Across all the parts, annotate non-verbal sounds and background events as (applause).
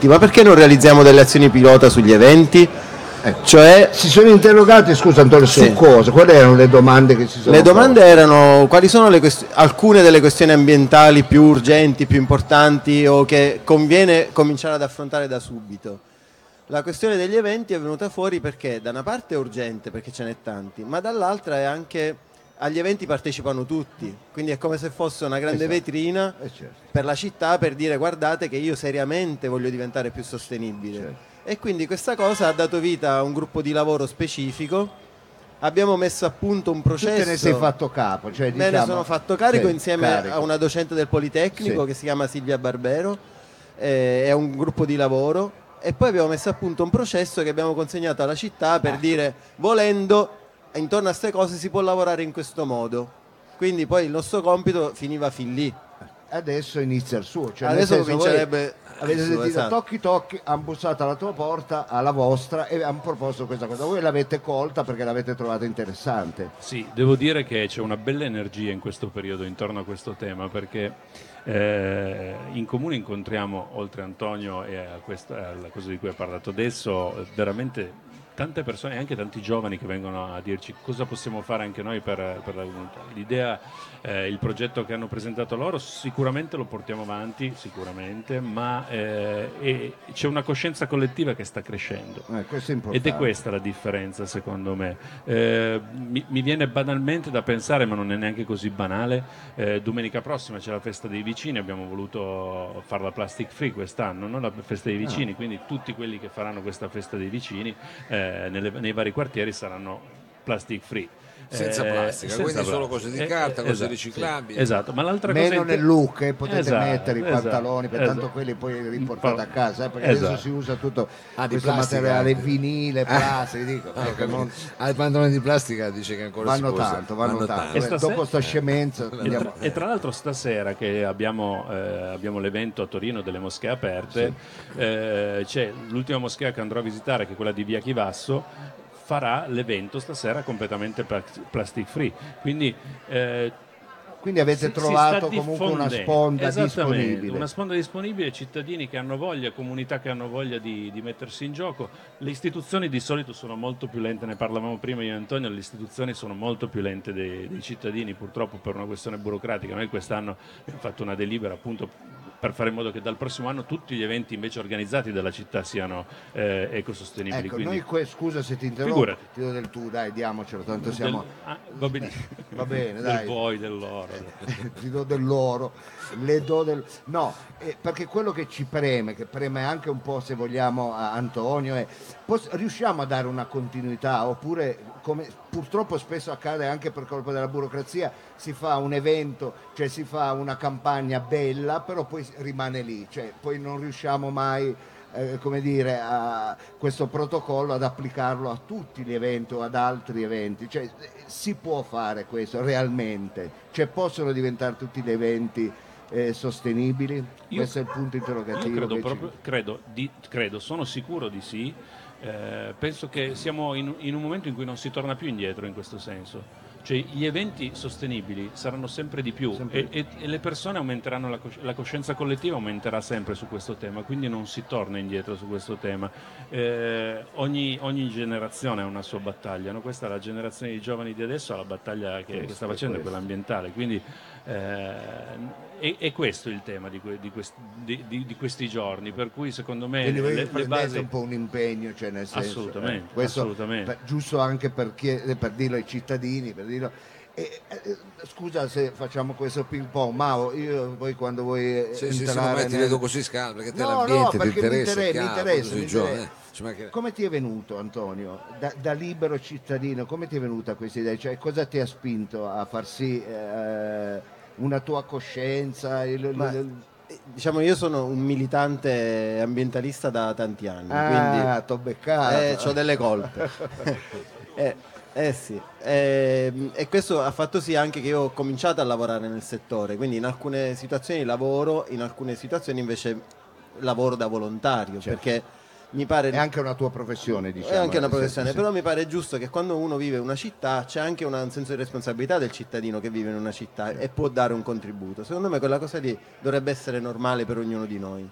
aperti, ma perché non realizziamo delle azioni pilota sugli eventi? Ecco. Cioè, Si sono interrogati, scusa Antonio, su Sì. cosa? Quali erano le domande che si sono le domande erano quali sono quest- alcune delle questioni ambientali più urgenti, più importanti o che conviene cominciare ad affrontare da subito. La questione degli eventi è venuta fuori perché da una parte è urgente perché ce n'è tanti, ma dall'altra è anche agli eventi partecipano tutti, quindi è come se fosse una grande Esatto. vetrina Eh, certo. per la città per dire guardate che io seriamente voglio diventare più sostenibile. Certo. E quindi questa cosa ha dato vita a un gruppo di lavoro specifico. Abbiamo messo a punto un Tu processo. te ne sei fatto capo, cioè, Me ne diciamo- sono fatto carico Sì, insieme carico. a una docente del Politecnico Sì. che si chiama Silvia Barbero eh, a un gruppo di lavoro e poi abbiamo messo a punto un processo che abbiamo consegnato alla città Ah. per dire volendo intorno a queste cose si può lavorare in questo modo. Quindi poi il nostro compito finiva fin lì. Adesso inizia il suo. Cioè, Adesso senso, comincerebbe Avete sentito esatto. tocchi tocchi, hanno bussato alla tua porta, alla vostra e hanno proposto questa cosa. Voi l'avete colta perché l'avete trovata interessante. Sì, devo dire che c'è una bella energia in questo periodo intorno a questo tema perché eh, in comune incontriamo, oltre a Antonio e a questa, alla cosa di cui ha parlato adesso, veramente tante persone, anche tanti giovani che vengono a dirci cosa possiamo fare anche noi per, per la comunità. L'idea, eh, il progetto che hanno presentato loro sicuramente lo portiamo avanti, sicuramente, ma eh, c'è una coscienza collettiva che sta crescendo. Eh. Ed è questa la differenza secondo me. Eh, mi, mi viene banalmente da pensare, ma non è neanche così banale, eh, domenica prossima c'è la festa dei vicini, abbiamo voluto farla plastic free quest'anno, no? la festa dei vicini, quindi tutti quelli che faranno questa festa dei vicini eh, nelle- nei vari quartieri saranno plastic free. Senza plastica, quindi solo cose di carta, cose esatto, riciclabili. sì, esatto, ma l'altra cosa Meno nel look, eh, potete Esatto, mettere i esatto, pantaloni, per esatto. tanto quelli poi riportate a casa, eh, perché Esatto. adesso si usa tutto Ah, di questo plastica materiale anche. vinile, plastica, dico, Ah, perché non- Ah, i pantaloni di plastica dice che ancora si vanno può usare. tanto, vanno, tanto. E Eh, stasera- Dopo sta scemenza E andiamo- tra, e tra l'altro stasera che abbiamo, eh, abbiamo l'evento a Torino delle moschee aperte, eh, c'è l'ultima moschea che andrò a visitare, che è quella di Via Chivasso, farà l'evento stasera completamente pla- plastic free. Quindi eh, Quindi avete si- si trovato sta comunque una sponda disponibile. Una sponda disponibile, cittadini che hanno voglia, comunità che hanno voglia di, di mettersi in gioco. Le istituzioni di solito sono molto più lente, ne parlavamo prima io e Antonio, le istituzioni sono molto più lente dei, dei cittadini purtroppo per una questione burocratica. Noi quest'anno abbiamo fatto una delibera appunto per fare in modo che dal prossimo anno tutti gli eventi invece organizzati dalla città siano eh, ecosostenibili. Ecco, quindi- noi que- scusa se ti interrompo, Figurati. ti do del tu, dai, diamocelo, tanto siamo... del- ah, va bene, (laughs) Va bene, del dai. voi, dell'oro. (laughs) ti do dell'oro, le do del... No, eh, perché quello che ci preme, che preme anche un po' se vogliamo a Antonio, è riusciamo a dare una continuità oppure come purtroppo spesso accade anche per colpa della burocrazia, si fa un evento, cioè si fa una campagna bella, però poi rimane lì, cioè poi non riusciamo mai eh, come dire, a questo protocollo ad applicarlo a tutti gli eventi o ad altri eventi. Cioè, si può fare questo realmente? Cioè, possono diventare tutti gli eventi eh, sostenibili? Io- questo è il punto interrogativo. Io credo, proprio, credo, di- credo, sono sicuro di sì. Eh, penso che siamo in, in un momento in cui non si torna più indietro in questo senso. Cioè, gli eventi sostenibili saranno sempre di più Sempre e, e- e le persone aumenteranno, la, cosci- la coscienza collettiva aumenterà sempre su questo tema, quindi non si torna indietro su questo tema. Eh, ogni, ogni generazione ha una sua battaglia, no? questa è la generazione di giovani di adesso, ha la battaglia che, che sta facendo è quella ambientale, quindi eh, è, è questo il tema di, que- di quest- di- di- questi giorni, per cui secondo me le, le prendete basi... un po' un impegno, cioè nel senso, Assolutamente, eh, questo assolutamente. per- giusto anche per, chied- per dirlo ai cittadini, per dirlo. E, eh, scusa se facciamo questo ping pong, Mao, io poi quando vuoi eh, Sì, sì, sì, entrare no, ma ti nel- vedo così scaldo perché te No, no, l'ambiente ti perché mi interessa, mi interessa, mi giovane, interessa. eh. Come ti è venuto Antonio, da, da libero cittadino, come ti è venuta questa idea? Cioè, cosa ti ha spinto a far sì eh, una tua coscienza? il- Ma- il- Eh, Diciamo, io sono un militante ambientalista da tanti anni, Ah, t'ho beccato. quindi ho delle colpe. (laughs) eh, eh sì, Ehm, e questo ha fatto sì anche che io ho cominciato a lavorare nel settore, quindi in alcune situazioni lavoro, in alcune situazioni invece lavoro da volontario, perché mi pare... È anche una tua professione, diciamo. È anche una professione, senso, però mi pare giusto che quando uno vive una città c'è anche una- un senso di responsabilità del cittadino che vive in una città e può dare un contributo. Secondo me quella cosa lì dovrebbe essere normale per ognuno di noi.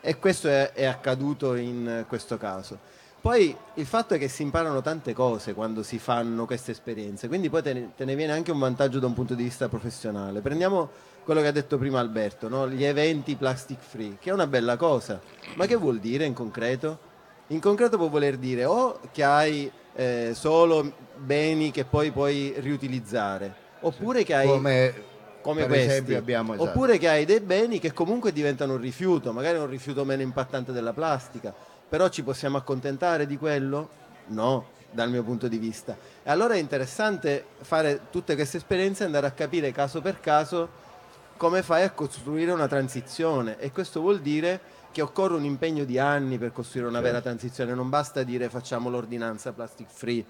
E questo è, è accaduto in questo caso. Poi il fatto è che si imparano tante cose quando si fanno queste esperienze, quindi poi te ne, te ne viene anche un vantaggio da un punto di vista professionale. Prendiamo quello che ha detto prima Alberto, no? gli eventi plastic free, che è una bella cosa, ma che vuol dire in concreto? In concreto può voler dire o che hai eh, solo beni che poi puoi riutilizzare, oppure che hai... Come, come questi, abbiamo esatto. oppure che hai dei beni che comunque diventano un rifiuto, magari un rifiuto meno impattante della plastica, però ci possiamo accontentare di quello? No, dal mio punto di vista. E allora è interessante fare tutte queste esperienze e andare a capire caso per caso come fai a costruire una transizione e questo vuol dire che occorre un impegno di anni per costruire una vera transizione, non basta dire facciamo l'ordinanza plastic free,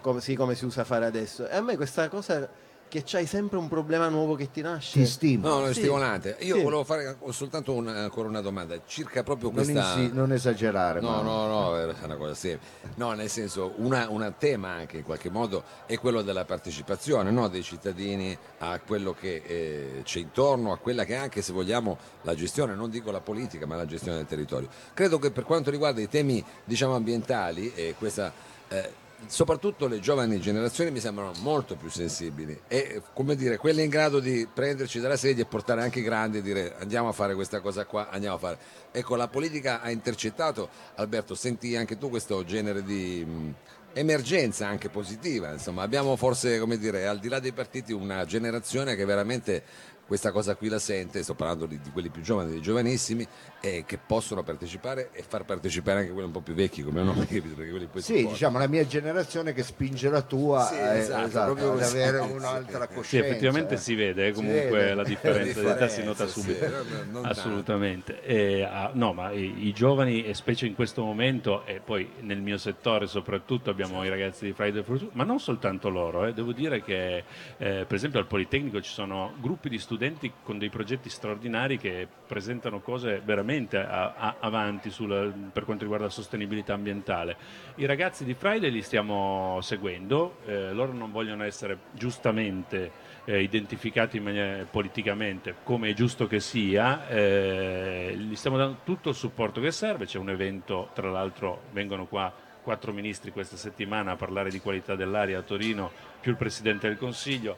così come si usa fare adesso. E a me questa cosa che c'hai sempre un problema nuovo che ti nasce. Ti stimola. No, no, è Sì. stimolante. Io Sì. volevo fare soltanto una- ancora una domanda circa proprio Non, questa. insi- non esagerare. No, ma- no, no, è una cosa semplice. No, nel senso, una- un tema anche in qualche modo è quello della partecipazione no, dei cittadini a quello che eh, c'è intorno, a quella che è anche, se vogliamo, la gestione, non dico la politica, ma la gestione del territorio. Credo che per quanto riguarda i temi, diciamo, ambientali, e questa... eh, Soprattutto le giovani generazioni mi sembrano molto più sensibili e come dire, quelle in grado di prenderci dalla sedia e portare anche i grandi e dire andiamo a fare questa cosa qua, andiamo a fare. Ecco, la politica ha intercettato, Alberto, senti anche tu questo genere di emergenza anche positiva, insomma, abbiamo forse, come dire, al di là dei partiti una generazione che veramente questa cosa qui la sente, sto parlando di, di quelli più giovani, dei giovanissimi, e che possono partecipare e far partecipare anche quelli un po' più vecchi come noi, (laughs) capito? Perché quelli poi si Sì, diciamo la mia generazione che spinge la tua Sì, eh, esatto, esatto, proprio ad così. avere Sì, un'altra sì. coscienza. Sì, effettivamente eh. si vede eh, Si comunque vede. la differenza di età si nota subito. tanto. Assolutamente. Ah, no, ma i, i giovani, e specie in questo momento, e poi nel mio settore soprattutto abbiamo i ragazzi di Friday for Future, ma non soltanto loro, eh, devo dire che eh, per esempio al Politecnico ci sono gruppi di studenti con dei progetti straordinari che presentano cose veramente a- a- avanti sulla- per quanto riguarda la sostenibilità ambientale. I ragazzi di Friday li stiamo seguendo, eh, loro non vogliono essere giustamente eh, identificati maniera- politicamente come è giusto che sia, eh, gli stiamo dando tutto il supporto che serve, c'è un evento, tra l'altro vengono qua quattro ministri questa settimana a parlare di qualità dell'aria a Torino, più il Presidente del Consiglio,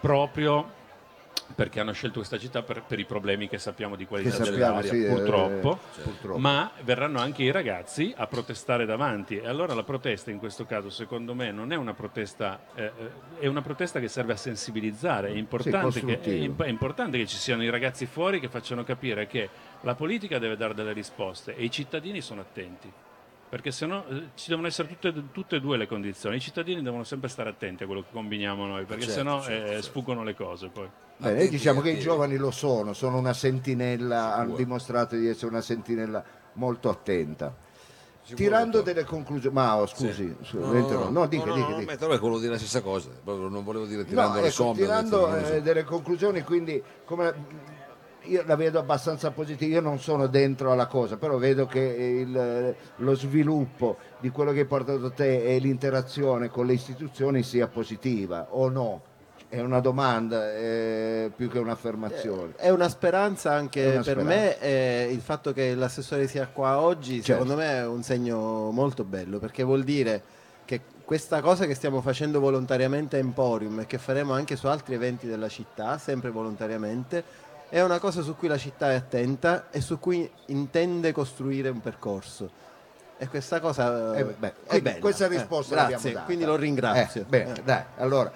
proprio perché hanno scelto questa città per, per i problemi che sappiamo di qualità sappiamo, dell'aria, sì, eh, purtroppo. purtroppo. Ma verranno anche i ragazzi a protestare davanti e allora la protesta in questo caso secondo me non è una protesta, eh, eh, è una protesta che serve a sensibilizzare, è importante, che, è, è importante che ci siano i ragazzi fuori che facciano capire che la politica deve dare delle risposte e i cittadini sono attenti. Perché se no eh, ci devono essere tutte, tutte e due le condizioni. I cittadini devono sempre stare attenti a quello che combiniamo noi, perché Certo, se no certo, eh, certo. sfuggono le cose poi. Bene, noi diciamo che i giovani lo sono, sono una sentinella, hanno Sicuro. dimostrato di essere una sentinella molto attenta. Sicuro, Tirando delle conclusioni, Mao, scusi, Sì. No, interrompo. no, dica, no, dica, no, dica. ma però volevo dire la stessa cosa, non volevo dire tirando No, le ecco, somme. tirando eh, delle conclusioni, quindi come io la vedo abbastanza positiva, io non sono dentro alla cosa, però vedo che il- lo sviluppo di quello che hai portato te e l'interazione con le istituzioni sia positiva o no? È una domanda eh, più che un'affermazione. È una speranza anche una per me e il fatto che l'assessore sia qua oggi, Certo. secondo me è un segno molto bello, perché vuol dire che questa cosa che stiamo facendo volontariamente a Emporium e che faremo anche su altri eventi della città, sempre volontariamente, è una cosa su cui la città è attenta e su cui intende costruire un percorso. E questa cosa Eh, beh, è bella. questa Eh, risposta grazie, l'abbiamo data. quindi lo ringrazio. Eh, bene, Eh. dai, allora,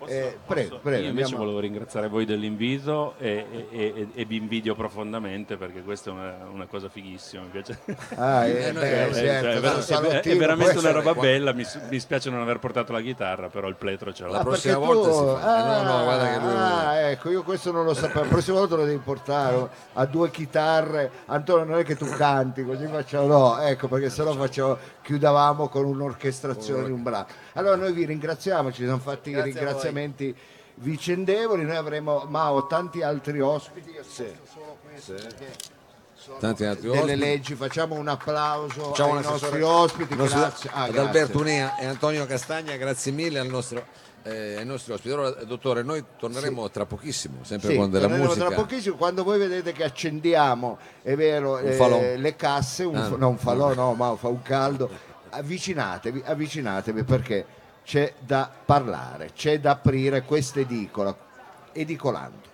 Posso- eh, prego, prego. Io invece andiamo- volevo ringraziare voi dell'invito e, e- e- e vi invidio profondamente perché questa è una, una cosa fighissima. Mi piace. Ah, (laughs) eh, Eh, beh, eh, Cioè, certo, è, no, ver- è- salottino, è veramente una roba qua- bella. Mi, mi spiace non aver portato la chitarra, però il pletro ce l'ho. La Ah, prossima perché volta tu- si fa. Eh, no, no, guarda che lui- Ah, ecco, io questo non lo sapevo. La prossima volta lo devi portare a due chitarre. Antonio, non è che tu canti, così facciamo. No, ecco, perché sennò facciamo, chiudavamo con un'orchestrazione di un brano. Allora noi vi ringraziamo, ci siamo fatti Grazie a ringraziamenti vicendevoli, noi avremo Mao tanti altri ospiti. Io sposto solo questo perché tanti altri delle ospiti. leggi, facciamo un applauso Facciamo ai nostri ospiti, nostro- grazie. Ah, ad grazie. Alberto Unea e Antonio Castagna, grazie mille al nostro, eh, ai nostri ospiti. Allora, dottore, noi torneremo tra pochissimo, sempre Sì, con della musica. tra pochissimo, quando voi vedete che accendiamo, è vero, eh, le casse, un, Ah, no, un falò no, ma fa un caldo, avvicinatevi, avvicinatevi perché c'è da parlare, c'è da aprire questa edicola, edicolando.